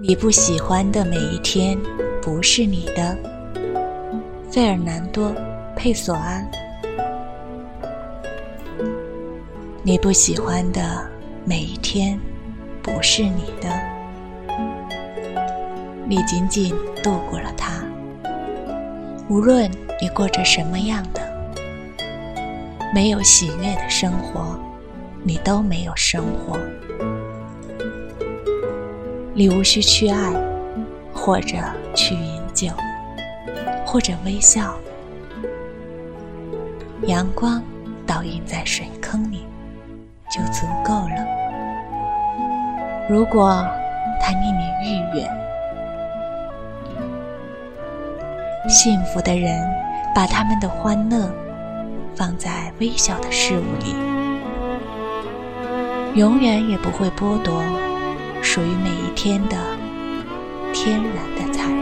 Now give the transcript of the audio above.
你不喜欢的每一天不是你的，费尔南多·佩索安。你不喜欢的每一天不是你的，你仅仅度过了它。无论你过着什么样的没有喜悦的生活，你都没有生活。你无需去爱，或者去饮酒，或者微笑。阳光倒映在水坑里，就足够了。如果它令你愉悦，幸福的人把他们的欢乐放在微小的事物里，永远也不会剥夺。属于每一天的天然的财富。